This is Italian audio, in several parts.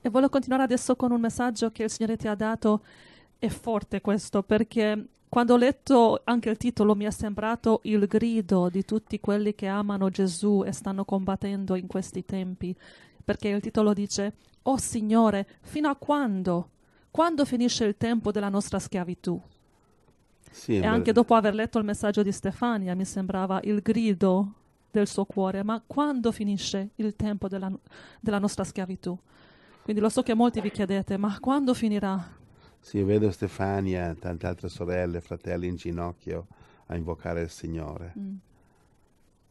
E voglio continuare adesso con un messaggio che il Signore ti ha dato. È forte questo perché quando ho letto anche il titolo mi è sembrato il grido di tutti quelli che amano Gesù e stanno combattendo in questi tempi. Perché il titolo dice, Oh Signore, fino a quando? Quando finisce il tempo della nostra schiavitù? Sì, E anche dopo aver letto il messaggio di Stefania mi sembrava il grido del suo cuore, ma quando finisce il tempo della, della nostra schiavitù? Quindi lo so che molti vi chiedete, ma quando finirà? Sì, io vedo Stefania e tante altre sorelle fratelli in ginocchio a invocare il Signore. Mm.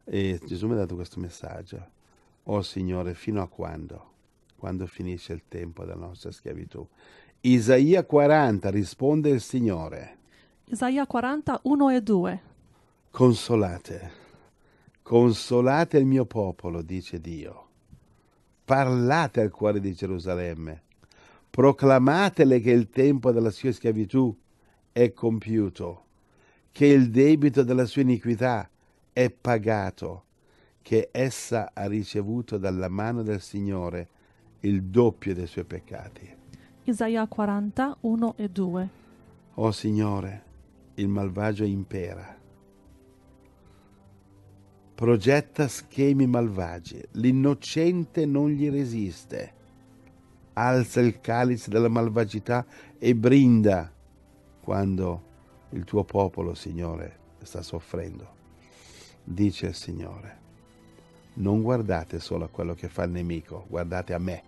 E Gesù mi ha dato questo messaggio. Oh Signore, fino a quando? Quando finisce il tempo della nostra schiavitù? Isaia 40 risponde il Signore. Isaia 40, 1 e 2. Consolate, consolate il mio popolo, dice Dio. Parlate al cuore di Gerusalemme, proclamatele che il tempo della sua schiavitù è compiuto, che il debito della sua iniquità è pagato, che essa ha ricevuto dalla mano del Signore il doppio dei suoi peccati. Isaia 40, 1 e 2. Oh Signore, il malvagio impera. Progetta schemi malvagi, l'innocente non gli resiste. Alza il calice della malvagità e brinda quando il tuo popolo, Signore, sta soffrendo. Dice il Signore, non guardate solo a quello che fa il nemico, guardate a me,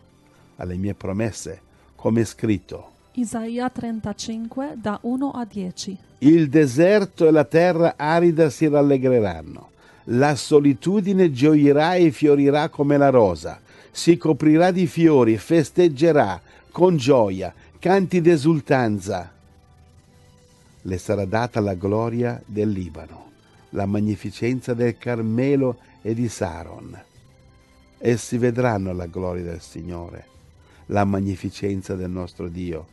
alle mie promesse, come è scritto. Isaia 35, da 1 a 10. Il deserto e la terra arida si rallegreranno. La solitudine gioirà e fiorirà come la rosa. Si coprirà di fiori, festeggerà con gioia, canti d'esultanza. Le sarà data la gloria del Libano, la magnificenza del Carmelo e di Saron. Essi vedranno la gloria del Signore, la magnificenza del nostro Dio.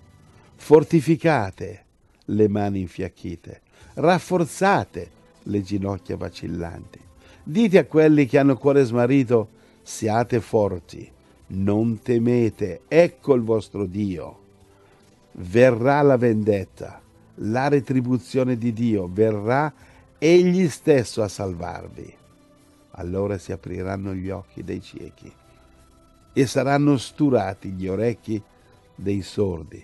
Fortificate le mani infiacchite, rafforzate le ginocchia vacillanti. Dite a quelli che hanno cuore smarrito, siate forti, non temete, ecco il vostro Dio. Verrà la vendetta, la retribuzione di Dio, verrà egli stesso a salvarvi. Allora si apriranno gli occhi dei ciechi e saranno sturati gli orecchi dei sordi.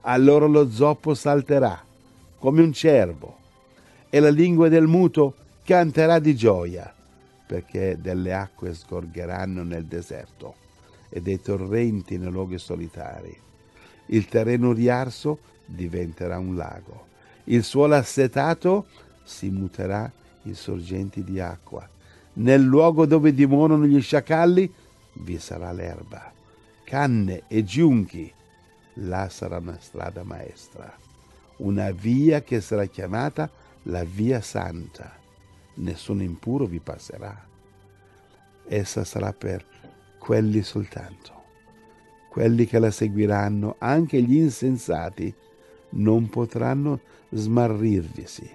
Allora lo zoppo salterà come un cervo e la lingua del muto canterà di gioia, perché delle acque sgorgeranno nel deserto e dei torrenti nei luoghi solitari. Il terreno riarso diventerà un lago, il suolo assetato si muterà in sorgenti di acqua. Nel luogo dove dimorano gli sciacalli vi sarà l'erba, canne e giunchi. Là sarà una strada maestra, una via che sarà chiamata la via santa. Nessun impuro vi passerà. Essa sarà per quelli soltanto. Quelli che la seguiranno, anche gli insensati, non potranno smarrirvisi.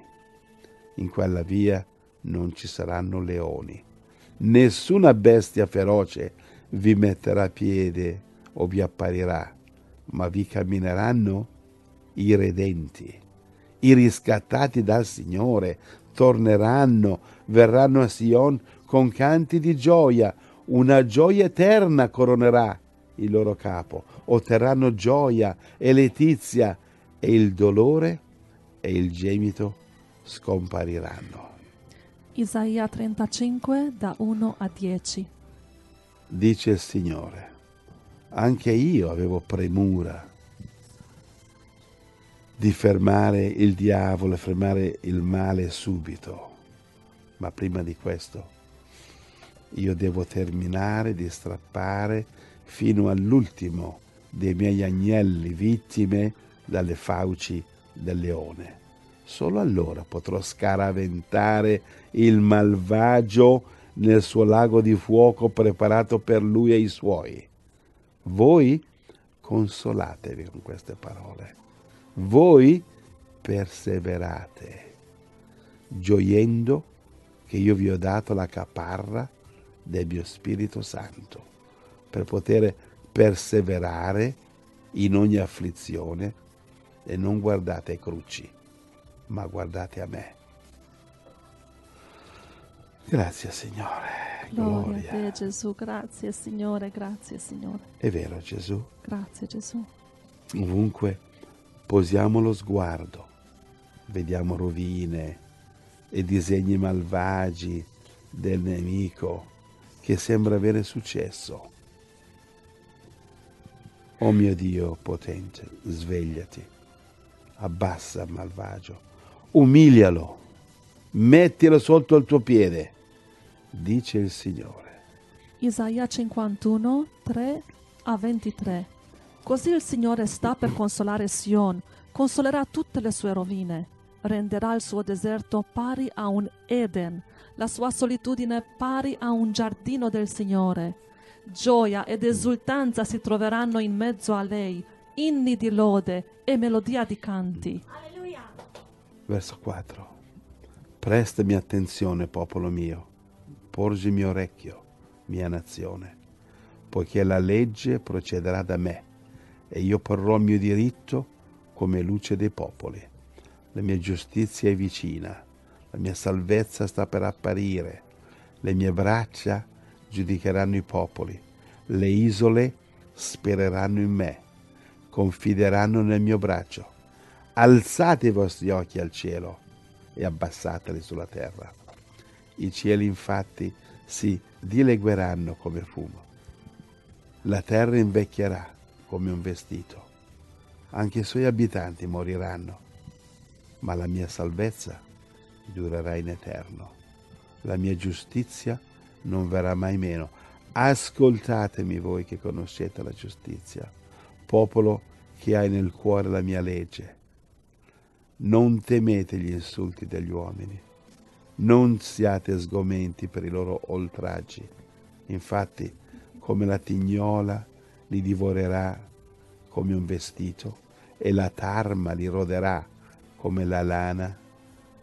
In quella via non ci saranno leoni. Nessuna bestia feroce vi metterà piede o vi apparirà, ma vi cammineranno i redenti. I riscattati dal Signore torneranno, verranno a Sion con canti di gioia, una gioia eterna coronerà il loro capo, otterranno gioia e letizia e il dolore e il gemito scompariranno. Isaia 35, da 1 a 10. Dice il Signore, anche io avevo premura di fermare il diavolo e fermare il male subito, ma prima di questo io devo terminare di strappare fino all'ultimo dei miei agnelli vittime dalle fauci del leone. Solo allora potrò scaraventare il malvagio nel suo lago di fuoco preparato per lui e i suoi. Voi consolatevi con queste parole. Voi perseverate, gioiendo che io vi ho dato la caparra del mio Spirito Santo, per poter perseverare in ogni afflizione e non guardate ai cruci, ma guardate a me. Grazie Signore. Gloria, Gloria a te Gesù, grazie Signore, grazie Signore. È vero Gesù? Grazie Gesù. Ovunque posiamo lo sguardo, vediamo rovine e disegni malvagi del nemico che sembra avere successo. Oh mio Dio potente, svegliati, abbassa il malvagio, umilialo, mettilo sotto il tuo piede, dice il Signore. Isaia 51, 3 a 23. Così il Signore sta per consolare Sion, consolerà tutte le sue rovine, renderà il suo deserto pari a un Eden, la sua solitudine pari a un giardino del Signore. Gioia ed esultanza si troveranno in mezzo a lei, inni di lode e melodia di canti. Alleluia. Verso 4. Prestami attenzione, popolo mio, porgimi orecchio, mia nazione, poiché la legge procederà da me e io porrò il mio diritto come luce dei popoli. La mia giustizia è vicina la mia salvezza sta per apparire, le mie braccia giudicheranno i popoli, le isole spereranno in me, confideranno nel mio braccio. Alzate i vostri occhi al cielo e abbassateli sulla terra. I cieli infatti si dilegueranno come fumo. La terra invecchierà come un vestito. Anche i suoi abitanti moriranno, ma la mia salvezza durerà in eterno. La mia giustizia non verrà mai meno. Ascoltatemi voi che conoscete la giustizia, popolo che hai nel cuore la mia legge. Non temete gli insulti degli uomini, non siate sgomenti per i loro oltraggi. Infatti, come la tignola li divorerà come un vestito e la tarma li roderà come la lana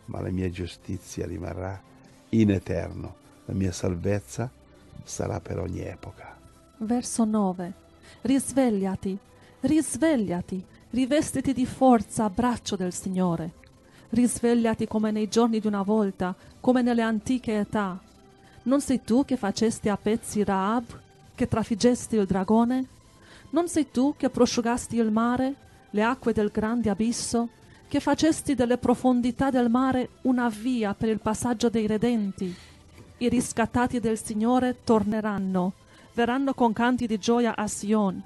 ma la mia giustizia rimarrà in eterno, la mia salvezza sarà per ogni epoca. Verso 9. Risvegliati, risvegliati, rivestiti di forza, braccio del Signore. Risvegliati come nei giorni di una volta, come nelle antiche età. Non sei tu che facesti a pezzi Raab, che trafiggesti il dragone? Non sei tu che prosciugasti il mare, le acque del grande abisso, che facesti delle profondità del mare una via per il passaggio dei redenti. I riscattati del Signore torneranno, verranno con canti di gioia a Sion.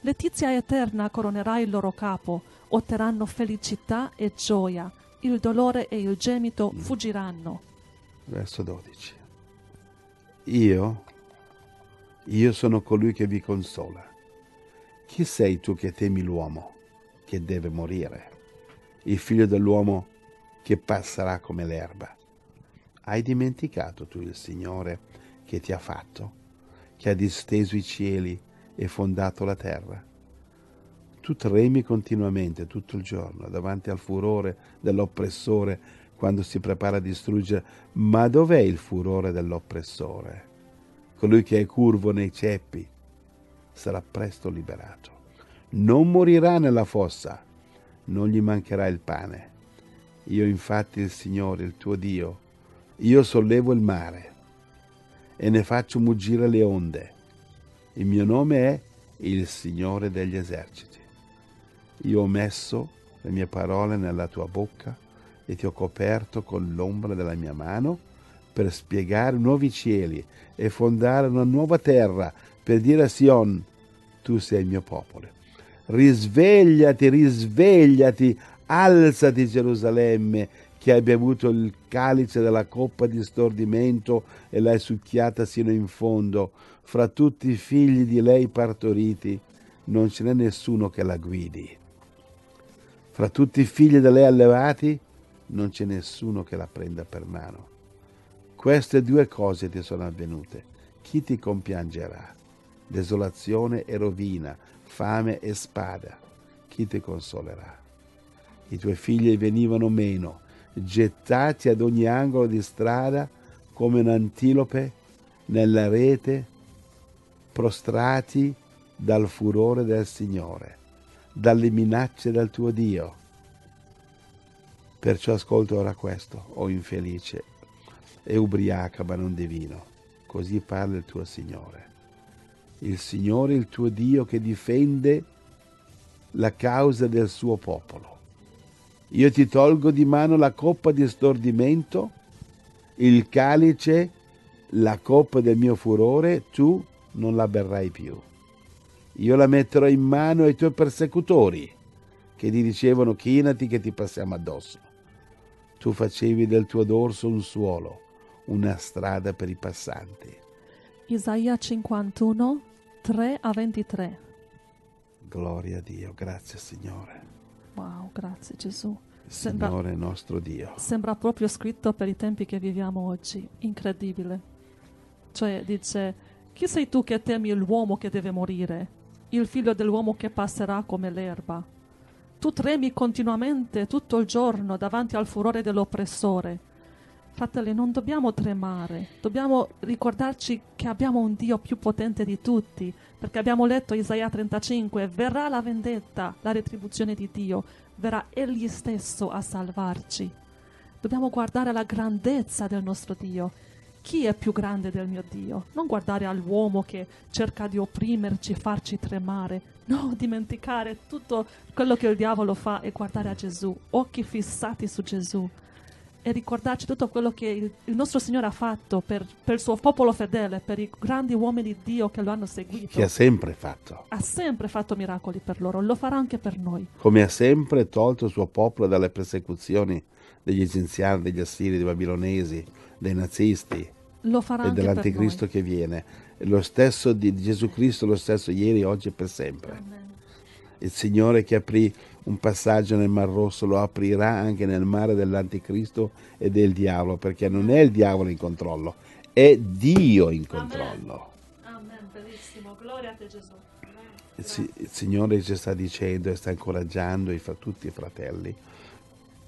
Letizia eterna coronerà il loro capo, otterranno felicità e gioia, il dolore e il gemito mm. fuggiranno. Verso 12. Io, io sono colui che vi consola. Chi sei tu che temi l'uomo, che deve morire? il figlio dell'uomo che passerà come l'erba. Hai dimenticato tu il Signore che ti ha fatto, che ha disteso i cieli e fondato la terra? Tu tremi continuamente tutto il giorno davanti al furore dell'oppressore quando si prepara a distruggere, ma dov'è il furore dell'oppressore? Colui che è curvo nei ceppi sarà presto liberato. Non morirà nella fossa, non gli mancherà il pane. Io infatti il Signore, il tuo Dio, io sollevo il mare e ne faccio muggire le onde. Il mio nome è il Signore degli eserciti. Io ho messo le mie parole nella tua bocca e ti ho coperto con l'ombra della mia mano per spiegare nuovi cieli e fondare una nuova terra, per dire a Sion, tu sei il mio popolo risvegliati, risvegliati, alzati Gerusalemme, che hai bevuto il calice della coppa di stordimento e l'hai succhiata sino in fondo. Fra tutti i figli di lei partoriti non ce n'è nessuno che la guidi. Fra tutti i figli da lei allevati non c'è nessuno che la prenda per mano. Queste due cose ti sono avvenute. Chi ti compiangerà? Desolazione e rovina, fame e spada. Chi ti consolerà? I tuoi figli venivano meno, gettati ad ogni angolo di strada come un antilope nella rete, prostrati dal furore del Signore, dalle minacce del tuo Dio. Perciò ascolta ora questo, o oh infelice, e ubriaca ma non divino. Così parla il tuo Signore. Il Signore, il tuo Dio, che difende la causa del suo popolo. Io ti tolgo di mano la coppa di stordimento, il calice, la coppa del mio furore, tu non la berrai più. Io la metterò in mano ai tuoi persecutori, che ti dicevano chinati che ti passiamo addosso. Tu facevi del tuo dorso un suolo, una strada per i passanti. Isaia 51, 3 a 23. Gloria a Dio, grazie Signore. Wow, grazie Gesù. Sembra, Signore nostro Dio. Sembra proprio scritto per i tempi che viviamo oggi. Incredibile. Cioè dice, chi sei tu che temi l'uomo che deve morire, il figlio dell'uomo che passerà come l'erba? Tu tremi continuamente tutto il giorno davanti al furore dell'oppressore Fratelli, non dobbiamo tremare, dobbiamo ricordarci che abbiamo un Dio più potente di tutti, perché abbiamo letto Isaia 35, verrà la vendetta, la retribuzione di Dio, verrà Egli stesso a salvarci. Dobbiamo guardare la grandezza del nostro Dio. Chi è più grande del mio Dio? Non guardare all'uomo che cerca di opprimerci, farci tremare. No, dimenticare tutto quello che il diavolo fa e guardare a Gesù, occhi fissati su Gesù e ricordarci tutto quello che il, il nostro Signore ha fatto per, per, il suo popolo fedele, per i grandi uomini di Dio che lo hanno seguito. Che ha sempre fatto. Ha sempre fatto miracoli per loro, lo farà anche per noi. Come ha sempre tolto il suo popolo dalle persecuzioni degli egiziani, degli assiri, dei babilonesi, dei nazisti. Lo farà e dell'anticristo che viene. Lo stesso di Gesù Cristo, lo stesso ieri, oggi e per sempre. Amen. Il Signore che aprì un passaggio nel Mar Rosso lo aprirà anche nel mare dell'Anticristo e del diavolo, perché non è il diavolo in controllo, è Dio in controllo. Amen, Amen. bellissimo, gloria a te Gesù. Il, il, Signore ci sta dicendo e sta incoraggiando i, tutti i fratelli,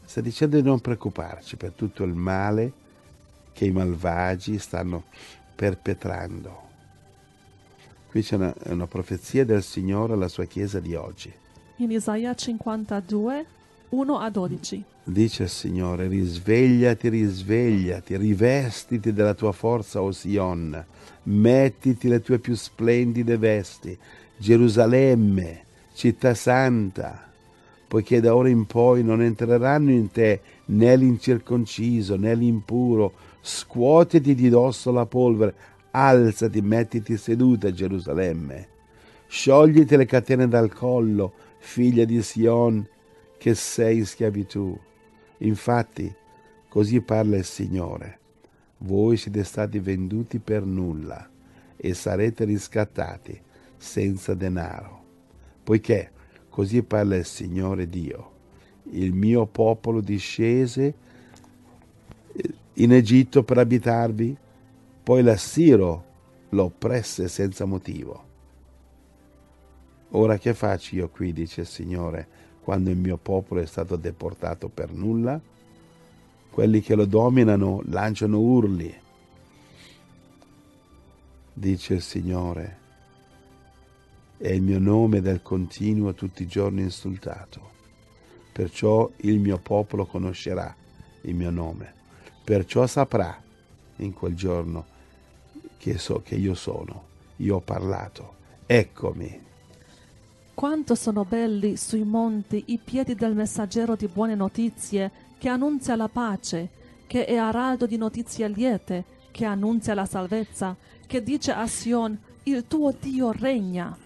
sta dicendo di non preoccuparci per tutto il male che i malvagi stanno perpetrando. Qui c'è una, una profezia del Signore alla sua Chiesa di oggi in Isaia 52, 1 a 12. Dice il Signore, risvegliati, risvegliati, rivestiti della tua forza, o Sion, mettiti le tue più splendide vesti, Gerusalemme, città santa, poiché da ora in poi non entreranno in te né l'incirconciso né l'impuro, scuotiti di dosso la polvere, alzati, mettiti seduta, Gerusalemme, sciogliti le catene dal collo, figlia di Sion, che sei in schiavitù. Infatti, così parla il Signore. Voi siete stati venduti per nulla e sarete riscattati senza denaro. Poiché, così parla il Signore Dio, il mio popolo discese in Egitto per abitarvi, poi l'Assiro lo oppresse senza motivo Ora che faccio io qui, dice il Signore, quando il mio popolo è stato deportato per nulla? Quelli che lo dominano lanciano urli. Dice il Signore, e il mio nome del continuo tutti i giorni insultato. Perciò il mio popolo conoscerà il mio nome. Perciò saprà in quel giorno che so che io sono. Io ho parlato. Eccomi. Quanto sono belli sui monti i piedi del messaggero di buone notizie che annunzia la pace, che è araldo di notizie liete, che annunzia la salvezza, che dice a Sion, il tuo Dio regna.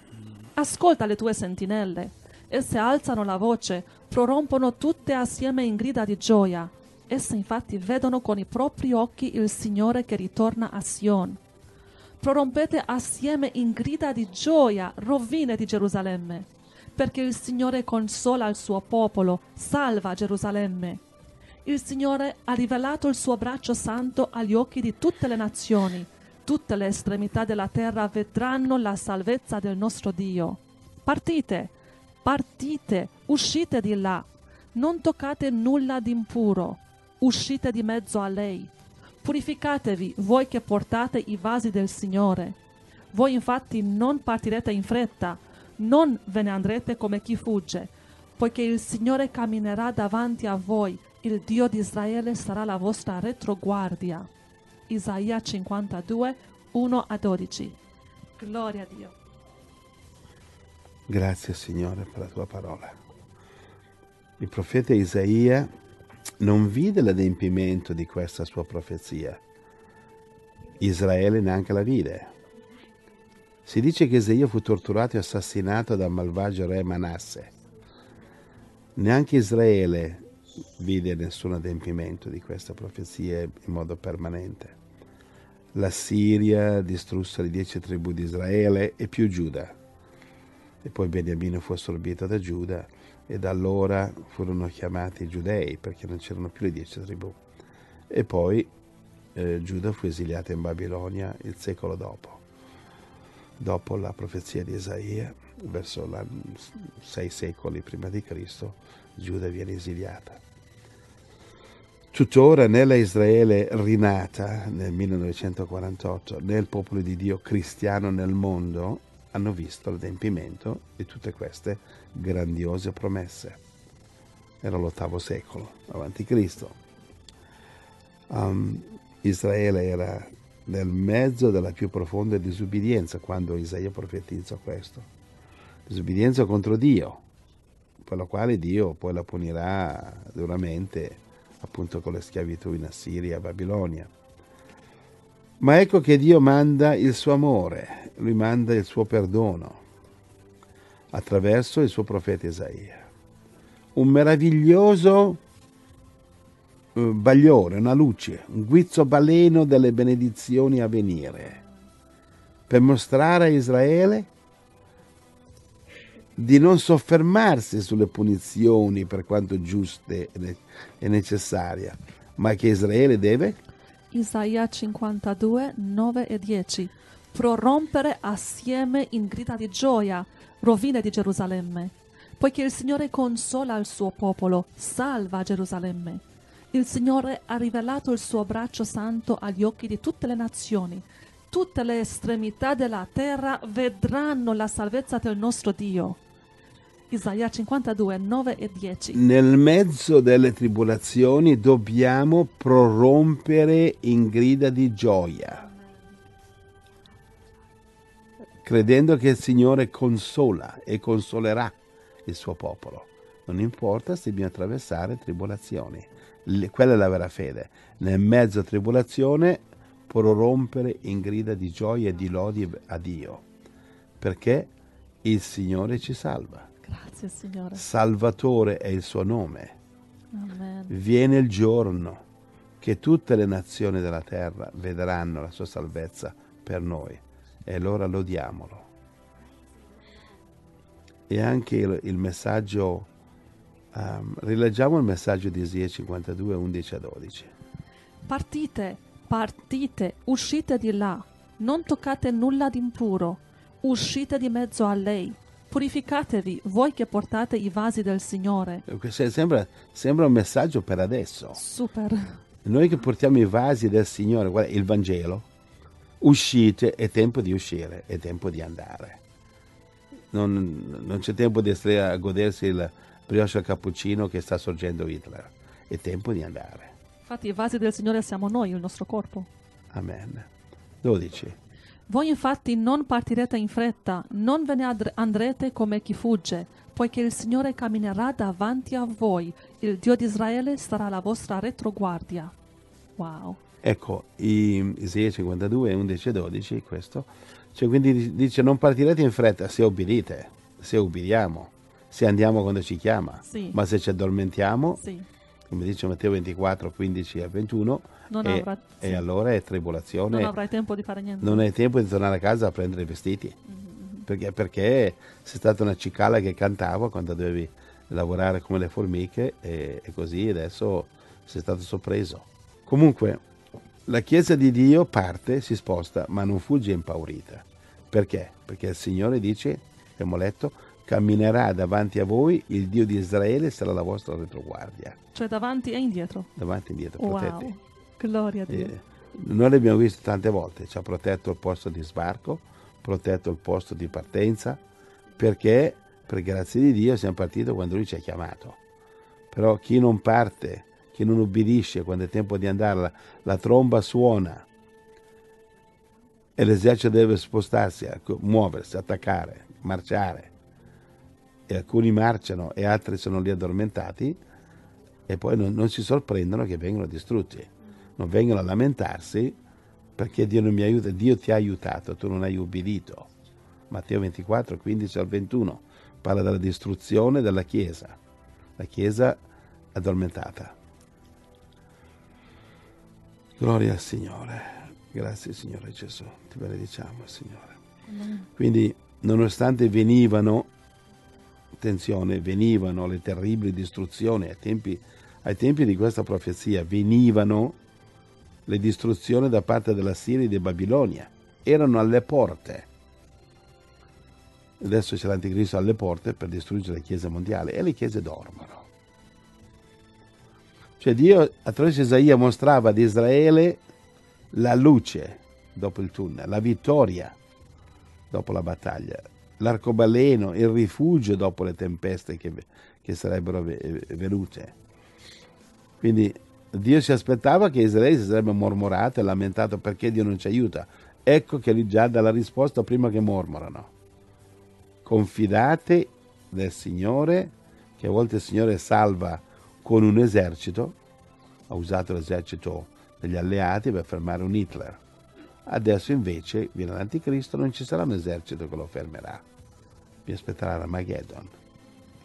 Ascolta le tue sentinelle. Esse alzano la voce, prorompono tutte assieme in grida di gioia. Esse infatti vedono con i propri occhi il Signore che ritorna a Sion prorompete assieme in grida di gioia, rovine di Gerusalemme, perché il Signore consola il suo popolo, salva Gerusalemme. Il Signore ha rivelato il suo braccio santo agli occhi di tutte le nazioni. Tutte le estremità della terra vedranno la salvezza del nostro Dio. Partite, partite, uscite di là. Non toccate nulla di impuro. Uscite di mezzo a lei Purificatevi voi che portate i vasi del Signore. Voi infatti non partirete in fretta, non ve ne andrete come chi fugge, poiché il Signore camminerà davanti a voi, il Dio di Israele sarà la vostra retroguardia. Isaia 52, 1 a 12. Gloria a Dio. Grazie Signore per la tua parola. Il profeta Isaia non vide l'adempimento di questa sua profezia. Israele neanche la vide. Si dice che Isaia fu torturato e assassinato dal malvagio re Manasse. Neanche Israele vide nessun adempimento di questa profezia in modo permanente. La Siria distrusse le dieci tribù di Israele e più Giuda. E poi Beniamino fu assorbito da Giuda e da allora furono chiamati giudei perché non c'erano più le dieci tribù. E poi eh, Giuda fu esiliata in Babilonia il secolo dopo. Dopo la profezia di Isaia, verso la, sei secoli prima di Cristo, Giuda viene esiliata. Tuttora nella Israele rinata nel 1948, nel popolo di Dio cristiano nel mondo, hanno visto l'adempimento di tutte queste grandiose promesse. Era l'ottavo secolo Cristo. Um, Israele era nel mezzo della più profonda disubbidienza quando Isaia profetizzò questo. Disubbidienza contro Dio, per la quale Dio poi la punirà duramente appunto con la schiavitù in Assiria e Babilonia. Ma ecco che Dio manda il suo amore, lui manda il suo perdono attraverso il suo profeta Isaia. Un meraviglioso eh, bagliore, una luce, un guizzo baleno delle benedizioni a venire, per mostrare a Israele di non soffermarsi sulle punizioni per quanto giuste e necessarie, ma che Israele deve? Isaia 52, 9 e 10. Prorompere assieme in grida di gioia, rovine di Gerusalemme, poiché il Signore consola il suo popolo, salva Gerusalemme. Il Signore ha rivelato il suo braccio santo agli occhi di tutte le nazioni. Tutte le estremità della terra vedranno la salvezza del nostro Dio. Isaia 52, 9 e 10. Nel mezzo delle tribolazioni dobbiamo prorompere in grida di gioia, credendo che il Signore consola e consolerà il suo popolo. Non importa se bisogna attraversare tribolazioni, quella è la vera fede. Nel mezzo a tribolazione prorompere in grida di gioia e di lodi a Dio, perché il Signore ci salva. Grazie Signore. Salvatore è il suo nome. Amen. Viene il giorno che tutte le nazioni della terra vedranno la sua salvezza per noi e allora lodiamolo. E anche il, il messaggio, um, rileggiamo il messaggio di Esia 52, 11 a 12. Partite, partite, uscite di là, non toccate nulla d'impuro, uscite di mezzo a lei Purificatevi, voi che portate i vasi del Signore. Sembra, sembra un messaggio per adesso. Super. Noi che portiamo i vasi del Signore, guarda, il Vangelo, uscite, è tempo di uscire, è tempo di andare. Non, non c'è tempo di stare a godersi il brioche al cappuccino che sta sorgendo Hitler. È tempo di andare. Infatti i vasi del Signore siamo noi, il nostro corpo. Amen. 12. Voi infatti non partirete in fretta, non ve ne andrete come chi fugge, poiché il Signore camminerà davanti a voi, il Dio di Israele sarà la vostra retroguardia. Wow. Ecco, Isaia 52, 11 e 12, questo. Cioè, quindi dice non partirete in fretta se obbedite, se ubbidiamo, se andiamo quando ci chiama, sì. ma se ci addormentiamo, sì. come dice Matteo 24, 15 e 21, non e, avrà, sì. e, allora è tribolazione. Non avrai tempo di fare niente. Non hai tempo di tornare a casa a prendere i vestiti. Mm-hmm. Perché, perché sei stata una cicala che cantava quando dovevi lavorare come le formiche e, e così adesso sei stato sorpreso. Comunque, la Chiesa di Dio parte, si sposta, ma non fugge impaurita. Perché? Perché il Signore dice, abbiamo letto, camminerà davanti a voi, il Dio di Israele sarà la vostra retroguardia. Cioè davanti e indietro. Davanti e indietro, wow. protetti. Gloria a Dio. Eh, noi l'abbiamo visto tante volte, ci ha protetto il posto di sbarco, protetto il posto di partenza perché per grazia di Dio siamo partiti quando Lui ci ha chiamato. Però chi non parte, chi non ubbidisce quando è tempo di andare, la, la tromba suona e l'esercito deve spostarsi, muoversi, attaccare, marciare. E alcuni marciano e altri sono lì addormentati e poi non, non si sorprendono che vengono distrutti. Non vengono a lamentarsi perché Dio non mi aiuta, Dio ti ha aiutato, tu non hai ubbidito. Matteo 24, 15 al 21 parla della distruzione della Chiesa, la Chiesa addormentata. Gloria al Signore. Grazie Signore Gesù, ti benediciamo Signore. Quindi nonostante venivano, attenzione, venivano le terribili distruzioni ai tempi, ai tempi di questa profezia, venivano le distruzioni da parte della Siria e di Babilonia, erano alle porte. Adesso c'è l'anticristo alle porte per distruggere la Chiesa mondiale e le Chiese dormono. Cioè Dio attraverso Isaia mostrava ad Israele la luce dopo il tunnel, la vittoria dopo la battaglia, l'arcobaleno, il rifugio dopo le tempeste che, che sarebbero venute. Quindi Dio si aspettava che Israele si sarebbe mormorato e lamentato perché Dio non ci aiuta. Ecco che lì già dà la risposta prima che mormorano. Confidate nel Signore, che a volte il Signore salva con un esercito, ha usato l'esercito degli alleati per fermare un Hitler. Adesso invece viene l'anticristo, non ci sarà un esercito che lo fermerà. Vi aspetterà l'Armageddon.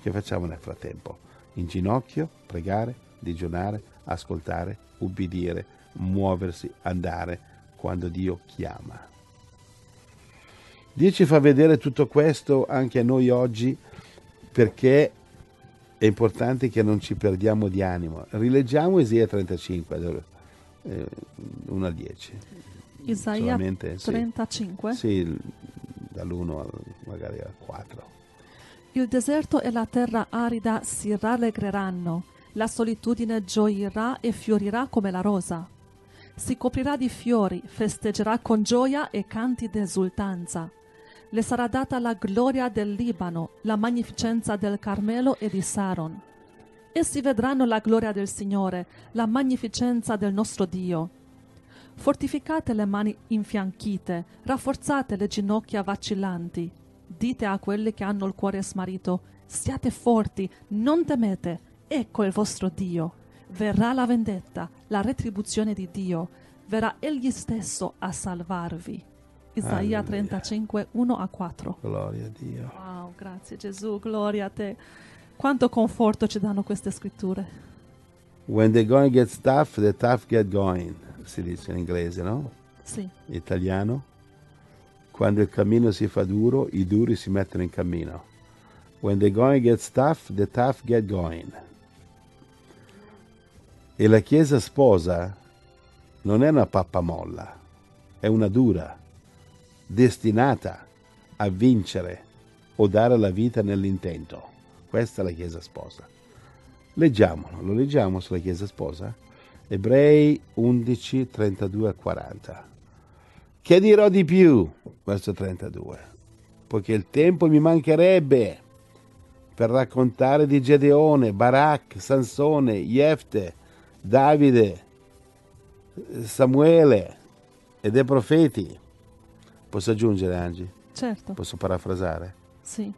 Che facciamo nel frattempo? In ginocchio, pregare, digiunare, ascoltare, ubbidire, muoversi, andare quando Dio chiama. Dio ci fa vedere tutto questo anche a noi oggi perché è importante che non ci perdiamo di animo. Rileggiamo Esia 35, 1 al 10. Isaia Solamente, 35? Sì, sì dall'1 al, magari al 4. Il deserto e la terra arida si rallegreranno, la solitudine gioirà e fiorirà come la rosa. Si coprirà di fiori, festeggerà con gioia e canti d'esultanza. Le sarà data la gloria del Libano, la magnificenza del Carmelo e di Saron essi vedranno la gloria del Signore, la magnificenza del nostro Dio. Fortificate le mani infianchite, rafforzate le ginocchia vacillanti. Dite a quelli che hanno il cuore smarrito, siate forti, non temete, ecco il vostro Dio. Verrà la vendetta, la retribuzione di Dio, verrà Egli stesso a salvarvi. Isaia 35, 1 a 4. Gloria a Dio. Wow, grazie Gesù, gloria a te. Quanto conforto ci danno queste scritture. When the going gets tough, the tough get going, si dice in inglese, no? Sì. Italiano. Quando il cammino si fa duro, i duri si mettono in cammino. When the going gets tough, the tough get going. E la Chiesa sposa non è una pappamolla, è una dura, destinata a vincere o dare la vita nell'intento. Questa è la Chiesa sposa. Leggiamolo, lo leggiamo sulla Chiesa sposa? Ebrei 11, 32 a 40. Che dirò di più? Verso 32. Poiché il tempo mi mancherebbe per raccontare di Gedeone, Barak, Sansone, Jefte, Davide, Samuele e dei profeti. Posso aggiungere, Angi? Certo. Posso parafrasare? Sì.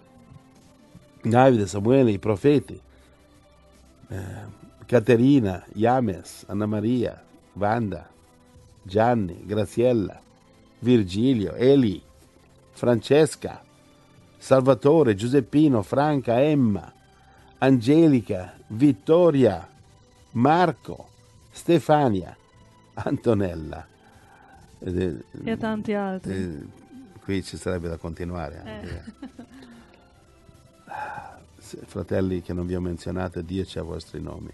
Davide, Samuele, i profeti, eh, Caterina, James, Anna Maria, Wanda, Gianni, Graziella, Virgilio, Eli, Francesca, Salvatore, Giuseppino, Franca, Emma, Angelica, Vittoria, Marco, Stefania, Antonella. E, tanti altri. Eh, qui ci sarebbe da continuare. Eh. fratelli che non vi ho menzionato, dieci a vostri nomi.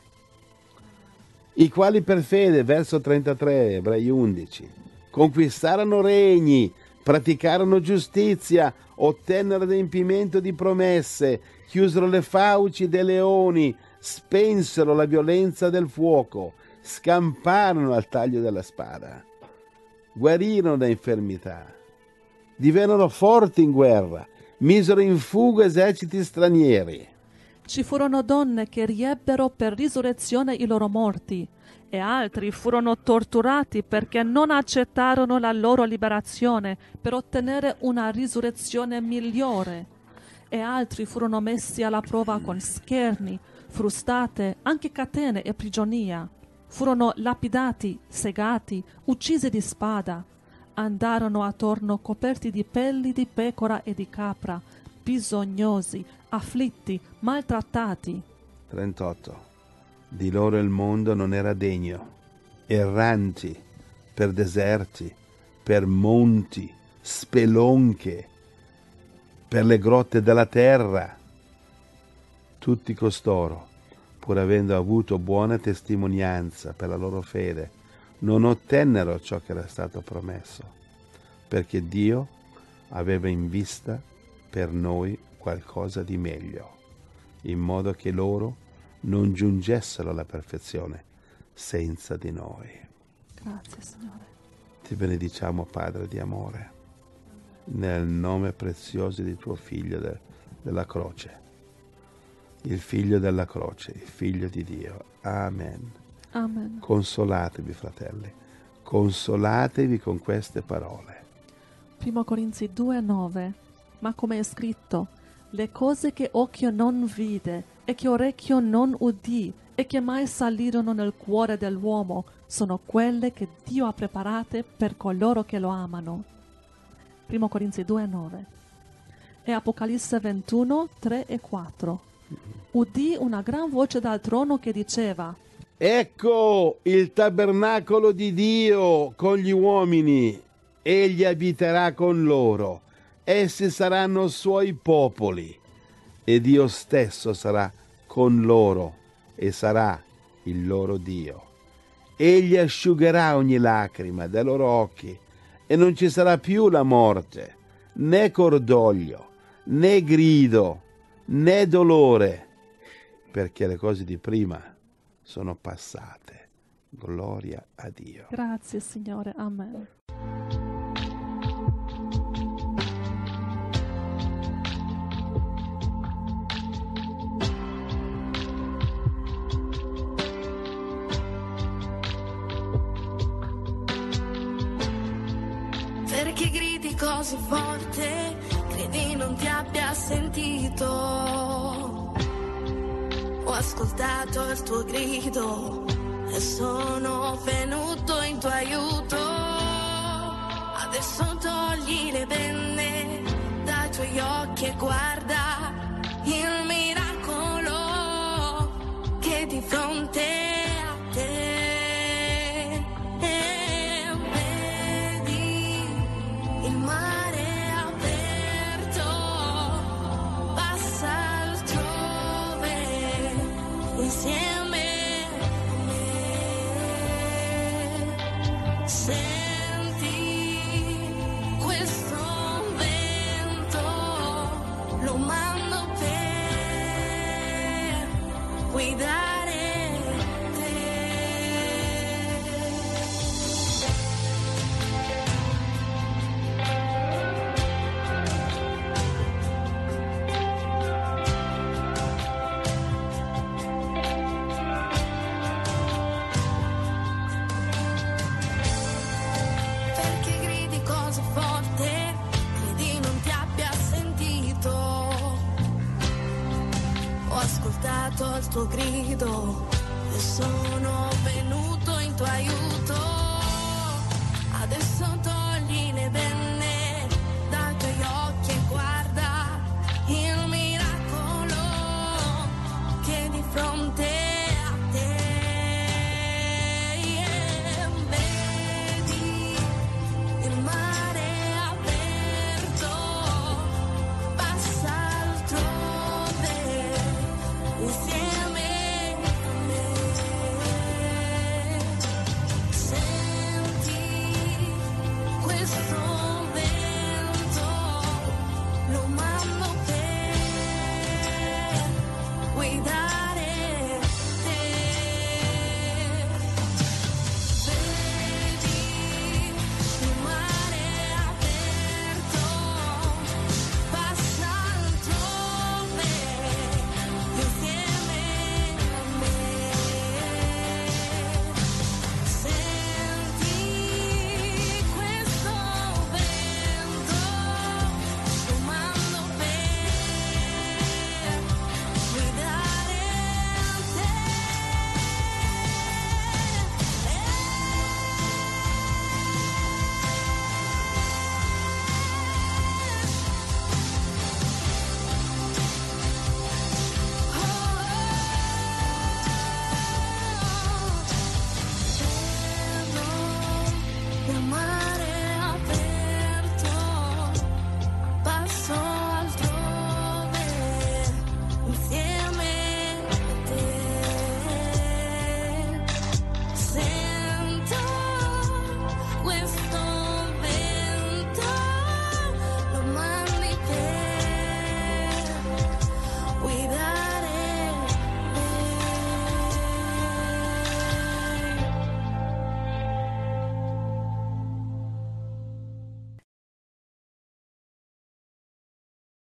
I quali per fede, verso 33, Ebrei 11, conquistarono regni, praticarono giustizia, ottennero adempimento di promesse, chiusero le fauci dei leoni, spensero la violenza del fuoco, scamparono al taglio della spada, guarirono da infermità, divennero forti in guerra, misero in fuga eserciti stranieri. Ci furono donne che riebbero per risurrezione i loro morti, e altri furono torturati perché non accettarono la loro liberazione per ottenere una risurrezione migliore, e altri furono messi alla prova con scherni, frustate, anche catene e prigionia. Furono lapidati, segati, uccisi di spada. Andarono attorno coperti di pelli di pecora e di capra, bisognosi, afflitti, maltrattati. 38. Di loro il mondo non era degno, erranti per deserti, per monti, spelonche, per le grotte della terra. Tutti costoro, pur avendo avuto buona testimonianza per la loro fede, non ottennero ciò che era stato promesso, perché Dio aveva in vista per noi qualcosa di meglio, in modo che loro non giungessero alla perfezione senza di noi. Grazie, Signore. Ti benediciamo, Padre di amore, nel nome prezioso di tuo Figlio de- della croce, il Figlio della croce, il Figlio di Dio. Amen. Amen. Consolatevi, fratelli, consolatevi con queste parole. 1 Corinzi 2, 9. Ma come è scritto, le cose che occhio non vide e che orecchio non udì e che mai salirono nel cuore dell'uomo sono quelle che Dio ha preparate per coloro che lo amano. 1 Corinzi 2, 9. E Apocalisse 21, 3 e 4. Udì una gran voce dal trono che diceva, Ecco il tabernacolo di Dio con gli uomini, egli abiterà con loro, essi saranno suoi popoli e Dio stesso sarà con loro e sarà il loro Dio. Egli asciugherà ogni lacrima dai loro occhi e non ci sarà più la morte, né cordoglio, né grido, né dolore, perché le cose di prima sono passate. Gloria a Dio. Grazie Signore, Amen. Perché gridi così forte, credi non ti abbia sentito. Ho ascoltato il tuo grido e sono venuto in tuo aiuto. Adesso togli le penne dai tuoi occhi e guarda il miracolo che di fronte me. from there.